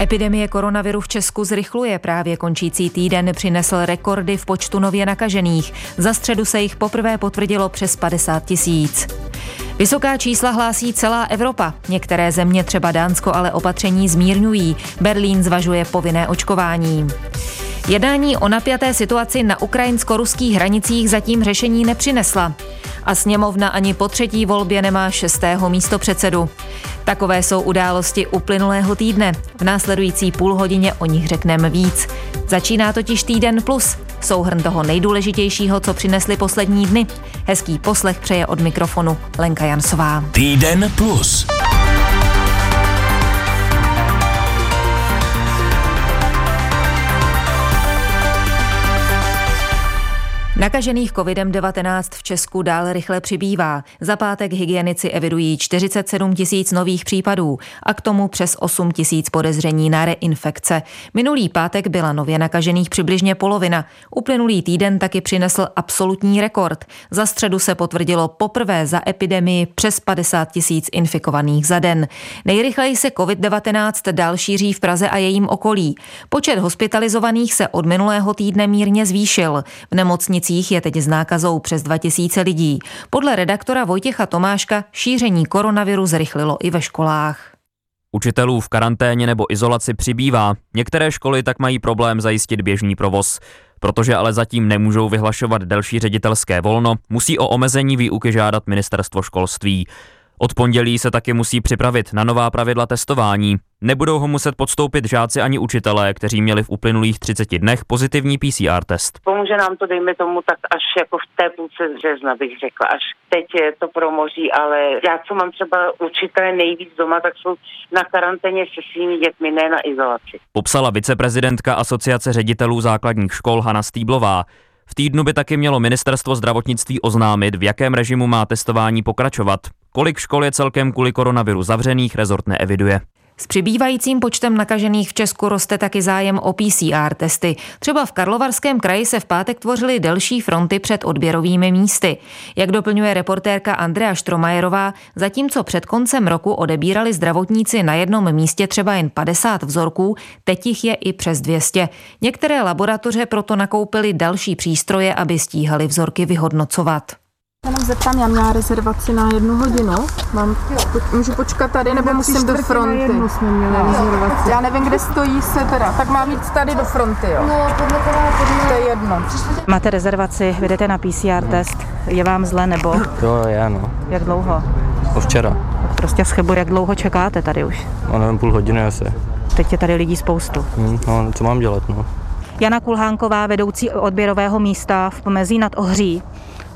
Epidemie koronaviru v Česku zrychluje. Právě končící týden přinesl rekordy v počtu nově nakažených. Za středu se jich poprvé potvrdilo přes 50 tisíc. Vysoká čísla hlásí celá Evropa. Některé země, třeba Dánsko, ale opatření zmírňují. Berlín zvažuje povinné očkování. Jednání o napjaté situaci na ukrajinsko-ruských hranicích zatím řešení nepřinesla. A sněmovna ani po třetí volbě nemá šestého místo předsedu. Takové jsou události uplynulého týdne. V následující půl hodině o nich řekneme víc. Začíná totiž týden plus. Souhrn toho nejdůležitějšího, co přinesly poslední dny. Hezký poslech přeje od mikrofonu Lenka Jansová. Týden plus. Nakažených COVID-19 v Česku dále rychle přibývá. Za pátek hygienici evidují 47 tisíc nových případů a k tomu přes 8 tisíc podezření na reinfekce. Minulý pátek byla nově nakažených přibližně polovina. Uplynulý týden taky přinesl absolutní rekord. Za středu se potvrdilo poprvé za epidemii přes 50 tisíc infikovaných za den. Nejrychleji se COVID-19 dál šíří v Praze a jejím okolí. Počet hospitalizovaných se od minulého týdne mírně zvýšil. V nemocnici nemocnicích je teď s nákazou přes 2000 lidí. Podle redaktora Vojtěcha Tomáška šíření koronaviru zrychlilo i ve školách. Učitelů v karanténě nebo izolaci přibývá. Některé školy tak mají problém zajistit běžný provoz. Protože ale zatím nemůžou vyhlašovat delší ředitelské volno, musí o omezení výuky žádat ministerstvo školství. Od pondělí se taky musí připravit na nová pravidla testování. Nebudou ho muset podstoupit žáci ani učitelé, kteří měli v uplynulých 30 dnech pozitivní PCR test. Pomůže nám to, dejme tomu, tak až jako v té půlce března bych řekla, až teď je to promoří, ale já, co mám třeba učitelé nejvíc doma, tak jsou na karanténě se svými dětmi, ne na izolaci. Popsala viceprezidentka Asociace ředitelů základních škol Hana Stýblová. V týdnu by taky mělo ministerstvo zdravotnictví oznámit, v jakém režimu má testování pokračovat. Kolik škol je celkem kvůli koronaviru zavřených, rezort neeviduje. S přibývajícím počtem nakažených v Česku roste taky zájem o PCR testy. Třeba v Karlovarském kraji se v pátek tvořily delší fronty před odběrovými místy. Jak doplňuje reportérka Andrea Štromajerová, zatímco před koncem roku odebírali zdravotníci na jednom místě třeba jen 50 vzorků, teď jich je i přes 200. Některé laboratoře proto nakoupily další přístroje, aby stíhali vzorky vyhodnocovat. Jenom zeptám, já měla rezervaci na jednu hodinu. Mám, po, můžu počkat tady, nebo musím do fronty? jednu jsme měli rezervaci. Já nevím, kde stojí se teda. Tak mám jít tady do fronty, jo? No, podle toho, podle... To je jedno. Máte rezervaci, jdete na PCR test. Je vám zle, nebo? Jo, je, no. Jak dlouho? Od včera. Prostě schybu, jak dlouho čekáte tady už? No, nevím, půl hodiny asi. Teď je tady lidí spoustu. Hmm, no, co mám dělat, no. Jana Kulhánková, vedoucí odběrového místa v Pomezí nad Ohří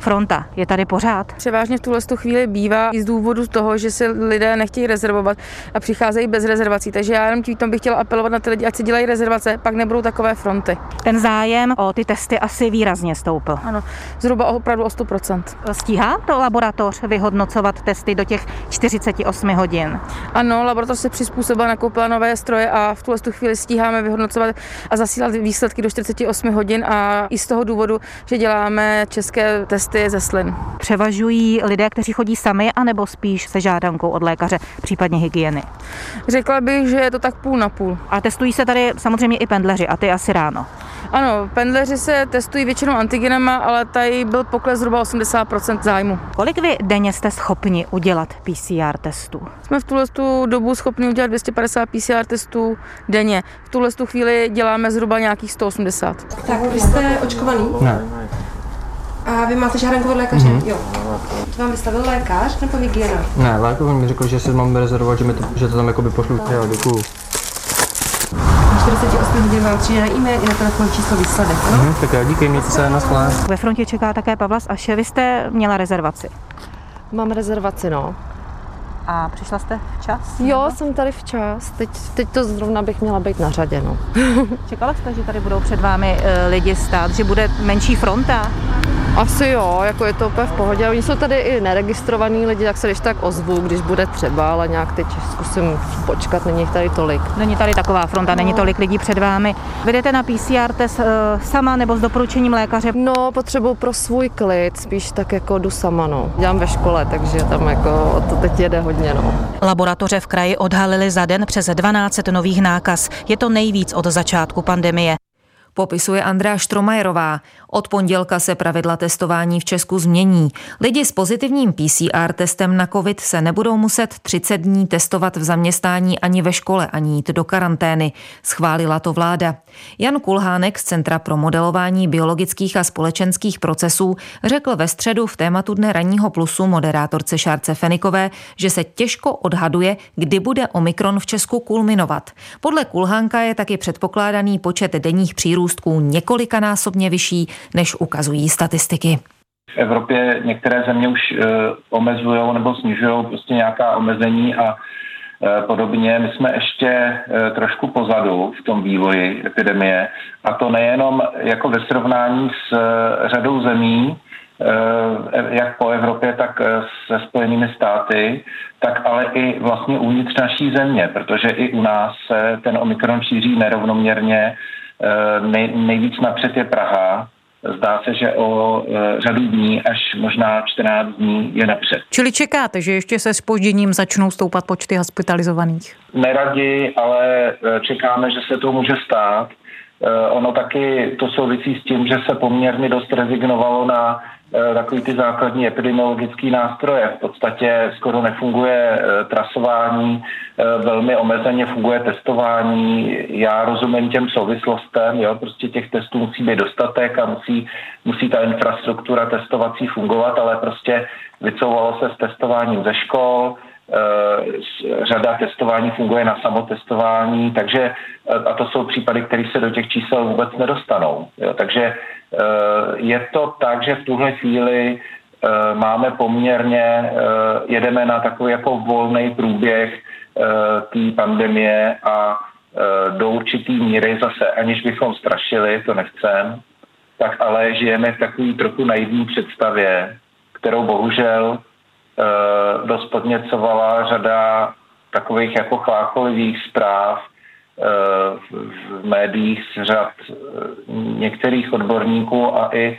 fronta je tady pořád? Převážně v tuhle chvíli bývá i z důvodu toho, že se lidé nechtějí rezervovat a přicházejí bez rezervací. Takže já jenom tím bych chtěla apelovat na ty lidi, ať si dělají rezervace, pak nebudou takové fronty. Ten zájem o ty testy asi výrazně stoupl. Ano, zhruba opravdu o 100%. Stíhá to laboratoř vyhodnocovat testy do těch 48 hodin? Ano, laboratoř se přizpůsobila, nakoupila nové stroje a v tuhle chvíli stíháme vyhodnocovat a zasílat výsledky do 48 hodin a i z toho důvodu, že děláme české testy testy ze slin. Převažují lidé, kteří chodí sami, anebo spíš se žádankou od lékaře, případně hygieny? Řekla bych, že je to tak půl na půl. A testují se tady samozřejmě i pendleři a ty asi ráno. Ano, pendleři se testují většinou antigenama, ale tady byl pokles zhruba 80% zájmu. Kolik vy denně jste schopni udělat PCR testů? Jsme v tuhle tu dobu schopni udělat 250 PCR testů denně. V tuhle tu chvíli děláme zhruba nějakých 180. Tak, vy jste očkovaný? Ne. A vy máte žádanku od lékaře? Mm-hmm. Jo. To vám vystavil lékař nebo hygiena? Ne, lékař mi řekl, že si mám rezervovat, že, mi to, že to tam jakoby pošlu. Jo, děkuju. 48 hodin vám přijde na e-mail i na telefon číslo výsledek, ano? Mm, tak já díky, mějte se na sklé. Ve frontě čeká také Pavlas a Vy jste měla rezervaci? Mám rezervaci, no. A přišla jste včas? Jo, nebo? jsem tady včas. Teď, teď to zrovna bych měla být na řadě. No. Čekala jste, že tady budou před vámi e, lidi stát, že bude menší fronta? Asi jo, jako je to úplně v pohodě. Oni jsou tady i neregistrovaní lidi, tak se když tak ozvu, když bude třeba, ale nějak teď zkusím počkat, není jich tady tolik. Není tady taková fronta, no. není tolik lidí před vámi. Vydete na PCR test uh, sama nebo s doporučením lékaře? No, potřebuji pro svůj klid, spíš tak jako jdu sama, no. Dělám ve škole, takže tam jako o to teď jede hodně hodně. No. Laboratoře v kraji odhalily za den přes 12 nových nákaz. Je to nejvíc od začátku pandemie. Popisuje Andrea Štromajerová. Od pondělka se pravidla testování v Česku změní. Lidi s pozitivním PCR testem na COVID se nebudou muset 30 dní testovat v zaměstnání ani ve škole, ani jít do karantény. Schválila to vláda. Jan Kulhánek z Centra pro modelování biologických a společenských procesů řekl ve středu v tématu Dne ranního plusu moderátorce Šárce Fenikové, že se těžko odhaduje, kdy bude Omikron v Česku kulminovat. Podle Kulhánka je taky předpokládaný počet denních přírůstků několikanásobně vyšší, než ukazují statistiky. V Evropě některé země už uh, omezují nebo snižují prostě nějaká omezení a uh, podobně. My jsme ještě uh, trošku pozadu v tom vývoji epidemie a to nejenom jako ve srovnání s řadou zemí, jak po Evropě, tak se Spojenými státy, tak ale i vlastně uvnitř naší země, protože i u nás se ten Omikron šíří nerovnoměrně. Nej, nejvíc napřed je Praha, Zdá se, že o e, řadu dní až možná 14 dní je napřed. Čili čekáte, že ještě se spožděním začnou stoupat počty hospitalizovaných? Neradi, ale e, čekáme, že se to může stát. E, ono taky to souvisí s tím, že se poměrně dost rezignovalo na Eh, takový ty základní epidemiologické nástroje. V podstatě skoro nefunguje eh, trasování, eh, velmi omezeně funguje testování. Já rozumím těm souvislostem, jo, prostě těch testů musí být dostatek a musí, musí ta infrastruktura testovací fungovat, ale prostě vycouvalo se s testováním ze škol, řada testování funguje na samotestování, takže a to jsou případy, které se do těch čísel vůbec nedostanou. Jo, takže Eh, je to tak, že v tuhle chvíli eh, máme poměrně, eh, jedeme na takový jako volný průběh té pandemie a do určitý míry zase, aniž bychom strašili, to nechcem, tak ale žijeme v takový trochu naivní představě, kterou bohužel dost podněcovala řada takových jako chlácholivých zpráv, v médiích z řad eh, některých odborníků a i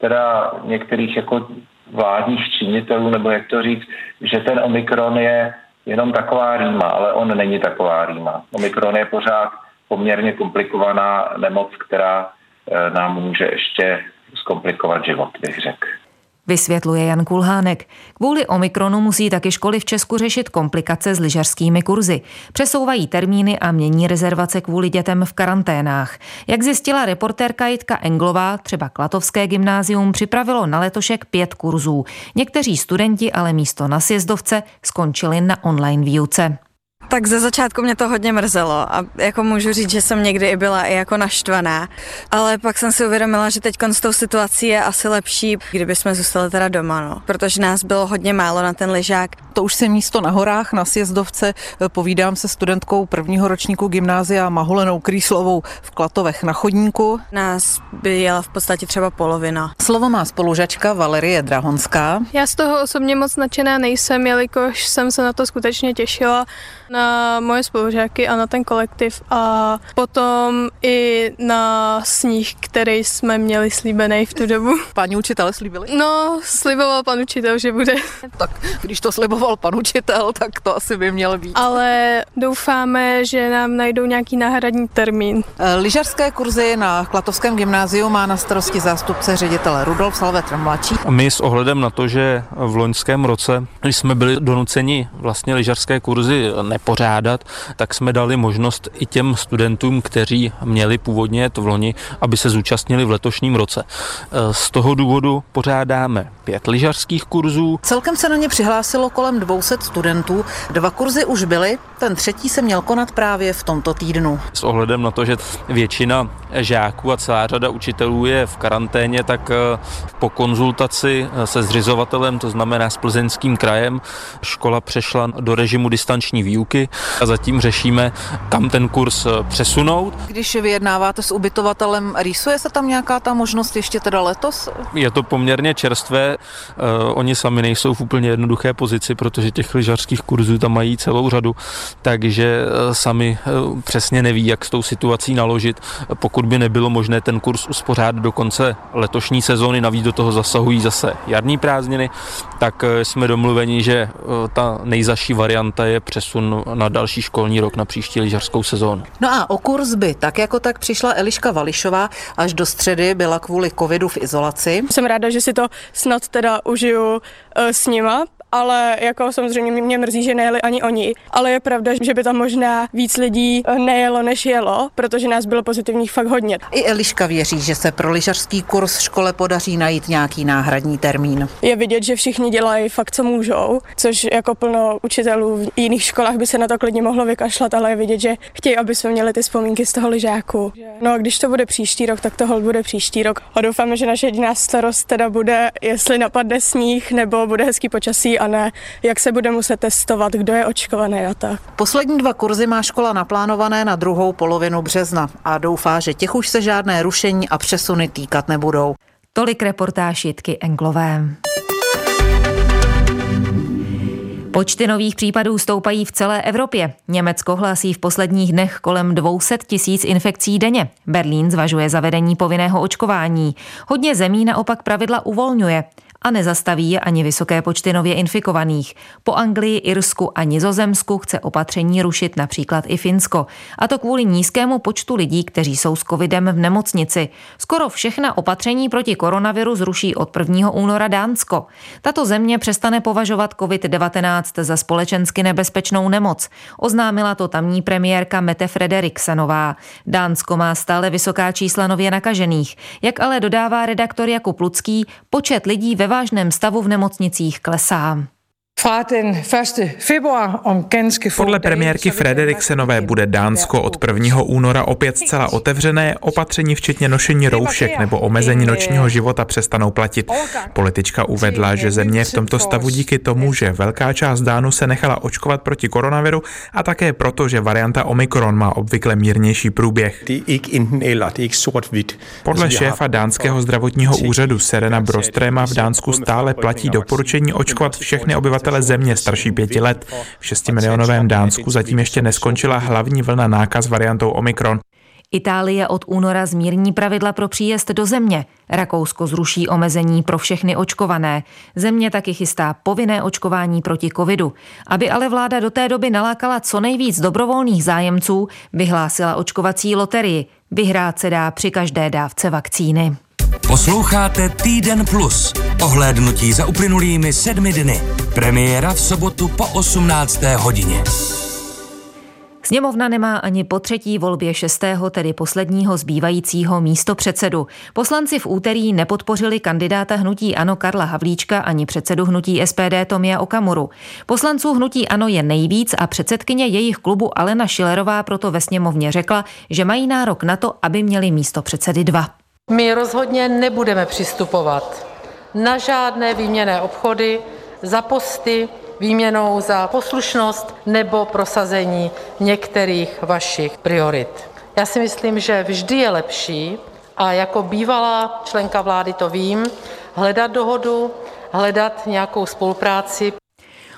teda některých jako vládních činitelů, nebo jak to říct, že ten Omikron je jenom taková rýma, ale on není taková rýma. Omikron je pořád poměrně komplikovaná nemoc, která eh, nám může ještě zkomplikovat život, bych řekl. Vysvětluje Jan Kulhánek. Kvůli Omikronu musí taky školy v Česku řešit komplikace s lyžařskými kurzy. Přesouvají termíny a mění rezervace kvůli dětem v karanténách. Jak zjistila reportérka Jitka Englová, třeba Klatovské gymnázium připravilo na letošek pět kurzů. Někteří studenti ale místo na sjezdovce skončili na online výuce. Tak ze začátku mě to hodně mrzelo a jako můžu říct, že jsem někdy i byla i jako naštvaná, ale pak jsem si uvědomila, že teď s tou situací je asi lepší, kdyby jsme zůstali teda doma, no, protože nás bylo hodně málo na ten lyžák. To už se místo na horách, na sjezdovce, povídám se studentkou prvního ročníku gymnázia Mahulenou Krýslovou v Klatovech na chodníku. Nás by jela v podstatě třeba polovina. Slovo má spolužačka Valerie Drahonská. Já z toho osobně moc nadšená nejsem, jelikož jsem se na to skutečně těšila na moje spolužáky a na ten kolektiv a potom i na sníh, který jsme měli slíbený v tu dobu. Páni učitele slíbili? No, sliboval pan učitel, že bude. Tak když to sliboval pan učitel, tak to asi by měl být. Ale doufáme, že nám najdou nějaký náhradní termín. E, lyžařské kurzy na Klatovském gymnáziu má na starosti zástupce ředitele Rudolf Salvetr mladší. My s ohledem na to, že v loňském roce jsme byli donuceni vlastně lyžařské kurzy ne pořádat, tak jsme dali možnost i těm studentům, kteří měli původně to v loni, aby se zúčastnili v letošním roce. E, z toho důvodu pořádáme pět lyžařských kurzů. Celkem se na ně přihlásilo kolem 200 studentů. Dva kurzy už byly, ten třetí se měl konat právě v tomto týdnu. S ohledem na to, že většina žáků a celá řada učitelů je v karanténě, tak e, po konzultaci se zřizovatelem, to znamená s plzeňským krajem, škola přešla do režimu distanční výuky výuky a zatím řešíme, kam ten kurz přesunout. Když vyjednáváte s ubytovatelem, rýsuje se tam nějaká ta možnost ještě teda letos? Je to poměrně čerstvé, uh, oni sami nejsou v úplně jednoduché pozici, protože těch lyžařských kurzů tam mají celou řadu, takže uh, sami přesně neví, jak s tou situací naložit. Pokud by nebylo možné ten kurz uspořádat do konce letošní sezóny, navíc do toho zasahují zase jarní prázdniny, tak jsme domluveni, že ta nejzaší varianta je přesun na další školní rok, na příští lyžařskou sezónu. No a o kurz by tak jako tak přišla Eliška Vališová, až do středy byla kvůli covidu v izolaci. Jsem ráda, že si to snad teda užiju uh, s nima, ale jako samozřejmě mě mrzí, že nejeli ani oni. Ale je pravda, že by tam možná víc lidí eh, nejelo, než jelo, protože nás bylo pozitivních fakt hodně. I Eliška věří, že se pro lyžařský kurz škole podaří najít nějaký náhradní termín. Je vidět, že všichni dělají fakt, co můžou, což jako plno učitelů v jiných školách by se na to klidně mohlo vykašlat, ale je vidět, že chtějí, aby jsme měli ty vzpomínky z toho lyžáku. No a když to bude příští rok, tak to bude příští rok. A doufáme, že naše jediná starost teda bude, jestli napadne sníh nebo bude hezký počasí a ne, jak se bude muset testovat, kdo je očkovaný a tak. Poslední dva kurzy má škola naplánované na druhou polovinu března a doufá, že těch už se žádné rušení a přesuny týkat nebudou. Tolik reportáž Jitky Englové. Počty nových případů stoupají v celé Evropě. Německo hlásí v posledních dnech kolem 200 tisíc infekcí denně. Berlín zvažuje zavedení povinného očkování. Hodně zemí naopak pravidla uvolňuje a nezastaví je ani vysoké počty nově infikovaných. Po Anglii, Irsku a Nizozemsku chce opatření rušit například i Finsko. A to kvůli nízkému počtu lidí, kteří jsou s covidem v nemocnici. Skoro všechna opatření proti koronaviru zruší od 1. února Dánsko. Tato země přestane považovat COVID-19 za společensky nebezpečnou nemoc. Oznámila to tamní premiérka Mette Frederiksenová. Dánsko má stále vysoká čísla nově nakažených. Jak ale dodává redaktor Jakub Lucký, počet lidí ve vážném stavu v nemocnicích klesá. Podle premiérky Frederiksenové bude Dánsko od 1. února opět zcela otevřené, opatření včetně nošení roušek nebo omezení nočního života přestanou platit. Politička uvedla, že země v tomto stavu díky tomu, že velká část Dánu se nechala očkovat proti koronaviru a také proto, že varianta Omikron má obvykle mírnější průběh. Podle šéfa dánského zdravotního úřadu Serena Brostrema v Dánsku stále platí doporučení očkovat všechny obyvatele obyvatele země starší pěti let. V 6 milionovém Dánsku zatím ještě neskončila hlavní vlna nákaz variantou Omikron. Itálie od února zmírní pravidla pro příjezd do země. Rakousko zruší omezení pro všechny očkované. Země taky chystá povinné očkování proti covidu. Aby ale vláda do té doby nalákala co nejvíc dobrovolných zájemců, vyhlásila očkovací loterii. Vyhrát se dá při každé dávce vakcíny. Posloucháte Týden Plus. Ohlédnutí za uplynulými sedmi dny. Premiéra v sobotu po 18. hodině. Sněmovna nemá ani po třetí volbě šestého, tedy posledního zbývajícího místo předsedu. Poslanci v úterý nepodpořili kandidáta hnutí Ano Karla Havlíčka ani předsedu hnutí SPD Tomia Okamuru. Poslanců hnutí Ano je nejvíc a předsedkyně jejich klubu Alena Šilerová proto ve sněmovně řekla, že mají nárok na to, aby měli místo předsedy dva. My rozhodně nebudeme přistupovat na žádné výměné obchody za posty, výměnou za poslušnost nebo prosazení některých vašich priorit. Já si myslím, že vždy je lepší, a jako bývalá členka vlády to vím, hledat dohodu, hledat nějakou spolupráci.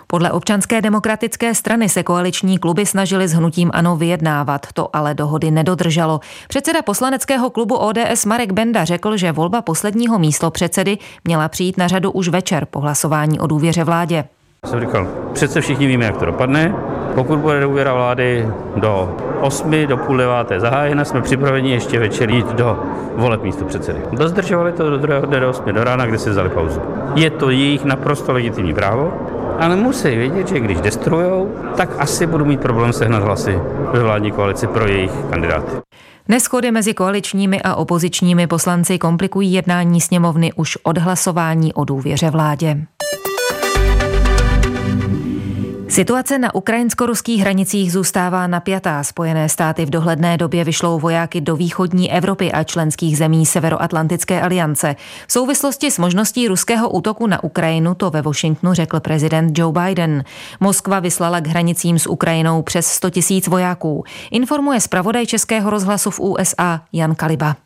Podle občanské demokratické strany se koaliční kluby snažili s hnutím ANO vyjednávat, to ale dohody nedodrželo. Předseda poslaneckého klubu ODS Marek Benda řekl, že volba posledního místo předsedy měla přijít na řadu už večer po hlasování o důvěře vládě. Jsem říkal, přece všichni víme, jak to dopadne. Pokud bude důvěra vlády do 8, do půl deváté zahájena, jsme připraveni ještě večer jít do voleb místo předsedy. Dozdržovali to do druhého dne do 8 do rána, kde si vzali pauzu. Je to jejich naprosto legitimní právo, ale musí vědět, že když destrujou, tak asi budou mít problém sehnat hlasy ve vládní koalici pro jejich kandidáty. Neschody mezi koaličními a opozičními poslanci komplikují jednání sněmovny už od hlasování o důvěře vládě. Situace na ukrajinsko-ruských hranicích zůstává napjatá. Spojené státy v dohledné době vyšlou vojáky do východní Evropy a členských zemí Severoatlantické aliance. V souvislosti s možností ruského útoku na Ukrajinu to ve Washingtonu řekl prezident Joe Biden. Moskva vyslala k hranicím s Ukrajinou přes 100 tisíc vojáků. Informuje zpravodaj Českého rozhlasu v USA Jan Kaliba.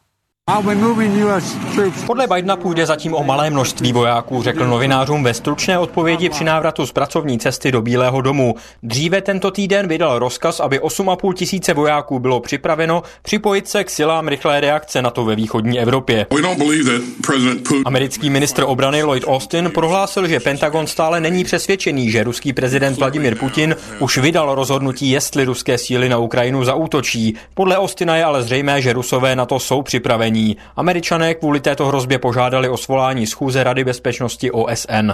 Podle Bidena půjde zatím o malé množství vojáků, řekl novinářům ve stručné odpovědi při návratu z pracovní cesty do Bílého domu. Dříve tento týden vydal rozkaz, aby 8,5 tisíce vojáků bylo připraveno připojit se k silám rychlé reakce na to ve východní Evropě. Americký ministr obrany Lloyd Austin prohlásil, že Pentagon stále není přesvědčený, že ruský prezident Vladimir Putin už vydal rozhodnutí, jestli ruské síly na Ukrajinu zaútočí. Podle Austina je ale zřejmé, že Rusové na to jsou připraveni zbrojení. Američané kvůli této hrozbě požádali o svolání schůze Rady bezpečnosti OSN.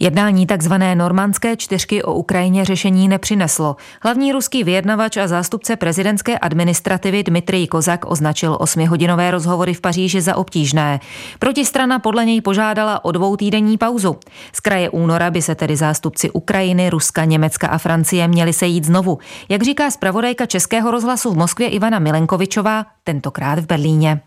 Jednání tzv. normandské čtyřky o Ukrajině řešení nepřineslo. Hlavní ruský vyjednavač a zástupce prezidentské administrativy Dmitrij Kozak označil osmihodinové rozhovory v Paříži za obtížné. Protistrana podle něj požádala o dvoutýdenní pauzu. Z kraje února by se tedy zástupci Ukrajiny, Ruska, Německa a Francie měli sejít znovu. Jak říká zpravodajka Českého rozhlasu v Moskvě Ivana Milenkovičová, tentokrát v Berlíně.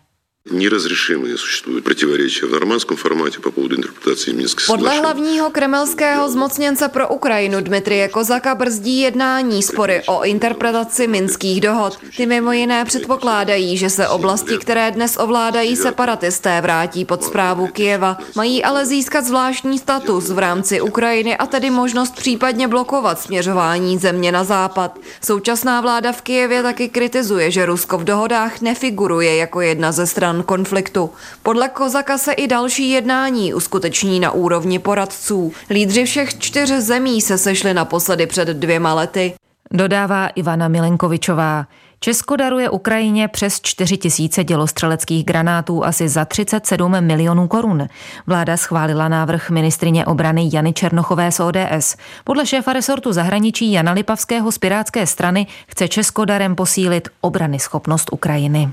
Неразрешимые существуют противоречия в нормандском формате по поводу интерпретации Минских Podle hlavního kremelského zmocněnce pro Ukrajinu Dmitrie Kozaka brzdí jednání spory o interpretaci minských dohod. Ty mimo jiné předpokládají, že se oblasti, které dnes ovládají separatisté, vrátí pod zprávu Kijeva. Mají ale získat zvláštní status v rámci Ukrajiny a tedy možnost případně blokovat směřování země na západ. Současná vláda v Kijevě taky kritizuje, že Rusko v dohodách nefiguruje jako jedna ze stran stran konfliktu. Podle Kozaka se i další jednání uskuteční na úrovni poradců. Lídři všech čtyř zemí se sešli naposledy před dvěma lety. Dodává Ivana Milenkovičová. Česko daruje Ukrajině přes 4 tisíce dělostřeleckých granátů asi za 37 milionů korun. Vláda schválila návrh ministrině obrany Jany Černochové z ODS. Podle šéfa resortu zahraničí Jana Lipavského z Pirátské strany chce Česko darem posílit obrany schopnost Ukrajiny.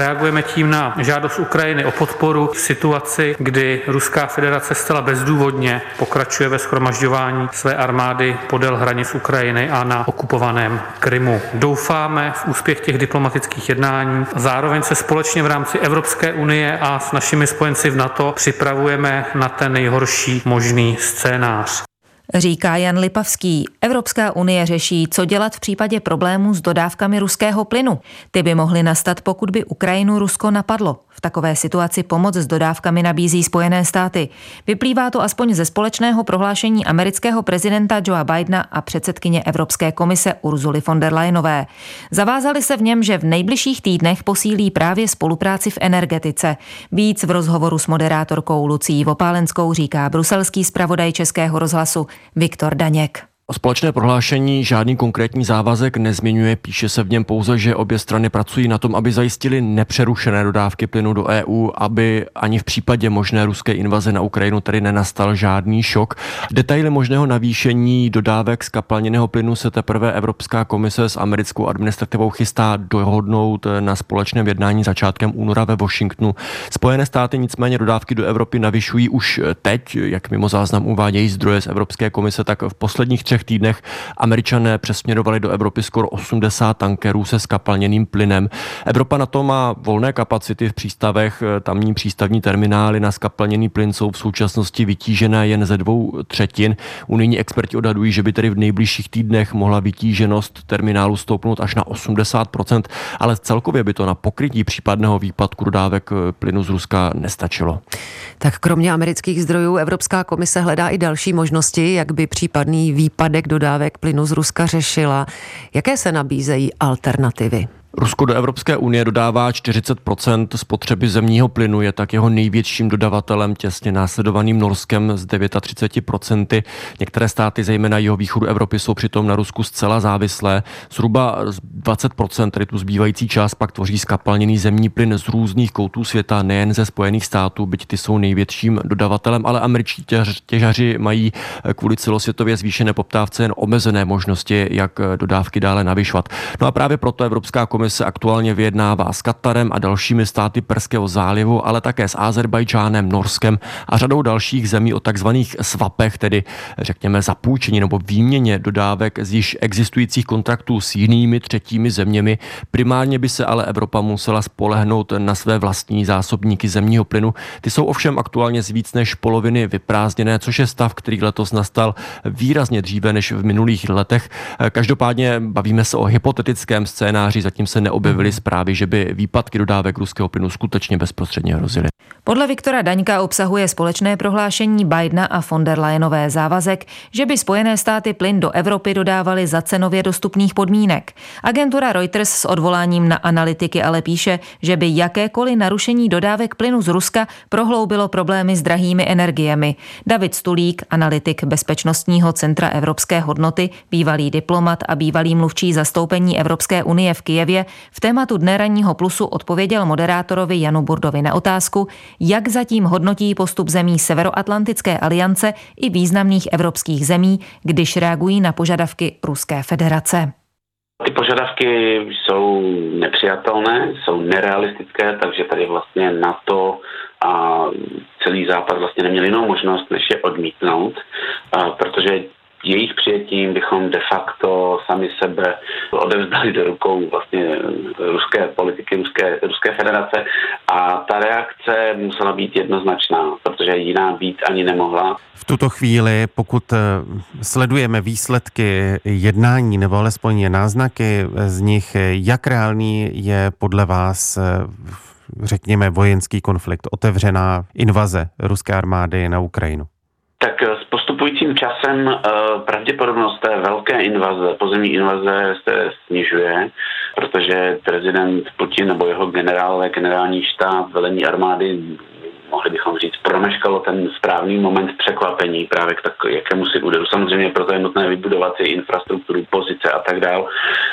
Reagujeme tím na žádost Ukrajiny o podporu v situaci, kdy Ruská federace zcela bezdůvodně pokračuje ve schromažďování své armády podél hranic Ukrajiny a na okupovaném Krymu. Doufáme v úspěch těch diplomatických jednání. Zároveň se společně v rámci Evropské unie a s našimi spojenci v NATO připravujeme na ten nejhorší možný scénář. Říká Jan Lipavský. Evropská unie řeší, co dělat v případě problémů s dodávkami ruského plynu. Ty by mohly nastat, pokud by Ukrajinu Rusko napadlo. V takové situaci pomoc s dodávkami nabízí Spojené státy. Vyplývá to aspoň ze společného prohlášení amerického prezidenta Joea Bidena a předsedkyně Evropské komise Urzuly von der Leyenové. Zavázali se v něm, že v nejbližších týdnech posílí právě spolupráci v energetice. Víc v rozhovoru s moderátorkou Lucí Vopálenskou říká bruselský zpravodaj Českého rozhlasu Viktor Daněk. Společné prohlášení žádný konkrétní závazek nezmiňuje, píše se v něm pouze, že obě strany pracují na tom, aby zajistili nepřerušené dodávky plynu do EU, aby ani v případě možné ruské invaze na Ukrajinu tady nenastal žádný šok. Detaily možného navýšení dodávek z kapalněného plynu se teprve Evropská komise s americkou administrativou chystá dohodnout na společném jednání začátkem února ve Washingtonu. Spojené státy nicméně dodávky do Evropy navyšují už teď, jak mimo záznam uvádějí zdroje z Evropské komise, tak v posledních třech týdnech američané přesměrovali do Evropy skoro 80 tankerů se skapalněným plynem. Evropa na to má volné kapacity v přístavech, tamní přístavní terminály na skapalněný plyn jsou v současnosti vytížené jen ze dvou třetin. Unijní experti odhadují, že by tedy v nejbližších týdnech mohla vytíženost terminálu stoupnout až na 80%, ale celkově by to na pokrytí případného výpadku dodávek plynu z Ruska nestačilo. Tak kromě amerických zdrojů Evropská komise hledá i další možnosti, jak by případný výpadek výpadek dodávek plynu z Ruska řešila. Jaké se nabízejí alternativy? Rusko do Evropské unie dodává 40% spotřeby zemního plynu, je tak jeho největším dodavatelem, těsně následovaným Norskem s 39% Některé státy, zejména jeho východu Evropy, jsou přitom na Rusku zcela závislé. Zhruba 20 tedy tu zbývající část pak tvoří skapalněný zemní plyn z různých koutů světa, nejen ze Spojených států, byť ty jsou největším dodavatelem, ale američtí těžaři mají kvůli celosvětově zvýšené poptávce jen omezené možnosti, jak dodávky dále navyšovat. No a právě proto Evropská komise komise aktuálně vyjednává s Katarem a dalšími státy Perského zálivu, ale také s Azerbajdžánem, Norskem a řadou dalších zemí o takzvaných svapech, tedy řekněme zapůjčení nebo výměně dodávek z již existujících kontraktů s jinými třetími zeměmi. Primárně by se ale Evropa musela spolehnout na své vlastní zásobníky zemního plynu. Ty jsou ovšem aktuálně z víc než poloviny vyprázdněné, což je stav, který letos nastal výrazně dříve než v minulých letech. Každopádně bavíme se o hypotetickém scénáři, zatím se neobjevily zprávy, že by výpadky dodávek ruského plynu skutečně bezprostředně hrozily. Podle Viktora Daňka obsahuje společné prohlášení Bidena a von der Leyenové závazek, že by Spojené státy plyn do Evropy dodávaly za cenově dostupných podmínek. Agentura Reuters s odvoláním na analytiky ale píše, že by jakékoliv narušení dodávek plynu z Ruska prohloubilo problémy s drahými energiemi. David Stulík, analytik Bezpečnostního centra Evropské hodnoty, bývalý diplomat a bývalý mluvčí zastoupení Evropské unie v Kijevě, v tématu Dne ranního plusu odpověděl moderátorovi Janu Burdovi na otázku, jak zatím hodnotí postup zemí Severoatlantické aliance i významných evropských zemí, když reagují na požadavky Ruské federace. Ty požadavky jsou nepřijatelné, jsou nerealistické, takže tady vlastně na to a celý západ vlastně neměl jinou možnost, než je odmítnout, protože jejich přijetím bychom de facto sami sebe odevzdali do rukou vlastně ruské politiky, ruské, ruské federace a ta reakce musela být jednoznačná, protože jiná být ani nemohla. V tuto chvíli, pokud eh, sledujeme výsledky jednání nebo alespoň náznaky z nich, jak reálný je podle vás eh, řekněme vojenský konflikt, otevřená invaze ruské armády na Ukrajinu? Tak eh, s postupujícím časem uh, pravděpodobnost té velké invaze, pozemní invaze se snižuje, protože prezident Putin nebo jeho generálové, generální štáb, velení armády mohli bychom říct, promeškalo ten správný moment překvapení právě k tak, jakému si úderu. Samozřejmě proto je nutné vybudovat si infrastrukturu, pozice a tak dál,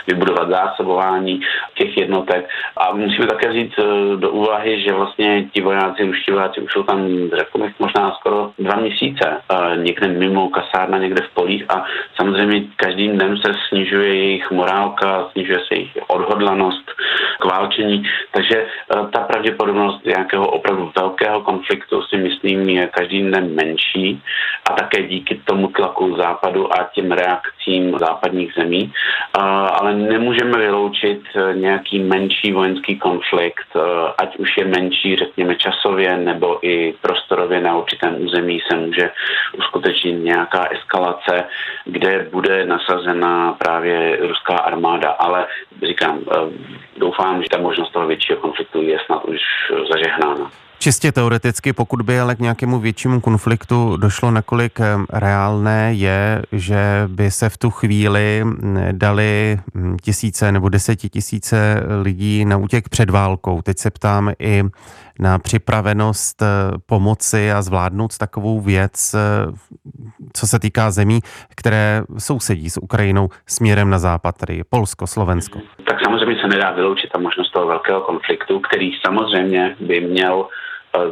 vybudovat zásobování těch jednotek. A musíme také vzít eh, do úvahy, že vlastně ti vojáci, ruští vojáci už jsou tam, řekl možná skoro dva měsíce, eh, někde mimo kasárna, někde v polích a samozřejmě každým dnem se snižuje jejich morálka, snižuje se jejich odhodlanost k válčení, takže eh, ta pravděpodobnost nějakého opravdu velkého konfliktu si myslím je každým dnem menší a také díky tomu tlaku západu a těm reakcím západních zemí. Ale nemůžeme vyloučit nějaký menší vojenský konflikt, ať už je menší, řekněme časově nebo i prostorově na určitém území se může uskutečnit nějaká eskalace, kde bude nasazena právě ruská armáda. Ale říkám, doufám, že ta možnost toho většího konfliktu je snad už zažehnána. Čistě teoreticky, pokud by ale k nějakému většímu konfliktu došlo, nakolik eh, reálné je, že by se v tu chvíli hm, dali hm, tisíce nebo desetitisíce lidí na útěk před válkou. Teď se ptám i na připravenost eh, pomoci a zvládnout takovou věc, eh, co se týká zemí, které sousedí s Ukrajinou směrem na západ, tedy Polsko, Slovensko. Tak samozřejmě se nedá vyloučit ta možnost toho velkého konfliktu, který samozřejmě by měl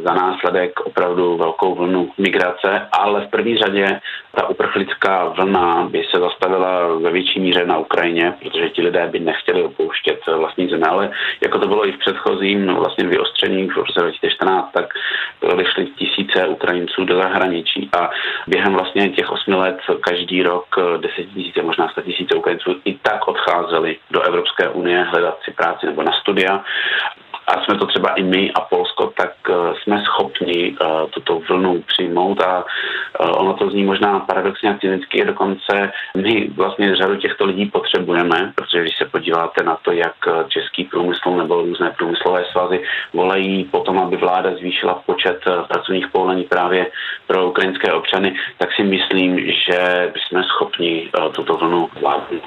za následek opravdu velkou vlnu migrace, ale v první řadě ta uprchlická vlna by se zastavila ve větší míře na Ukrajině, protože ti lidé by nechtěli opouštět vlastní země, ale jako to bylo i v předchozím vlastně vyostření v roce 2014, tak odešly tisíce Ukrajinců do zahraničí a během vlastně těch osmi let každý rok tisíce, možná sta tisíce Ukrajinců i tak odcházeli do Evropské unie hledat si práci nebo na studia a jsme to třeba i my a Polsko, tak eh, jsme schopni eh, tuto vlnu přijmout a eh, ono to zní možná paradoxně a cynicky, dokonce my vlastně řadu těchto lidí potřebujeme, protože když se podíváte na to, jak český průmysl nebo různé průmyslové svazy volají potom, aby vláda zvýšila počet pracovních povolení právě pro ukrajinské občany, tak si myslím, že jsme schopni tuto vlnu vládnout.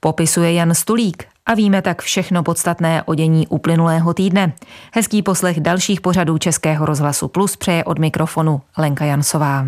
Popisuje Jan Stulík a víme tak všechno podstatné o dění uplynulého týdne. Hezký poslech dalších pořadů Českého rozhlasu Plus přeje od mikrofonu Lenka Jansová.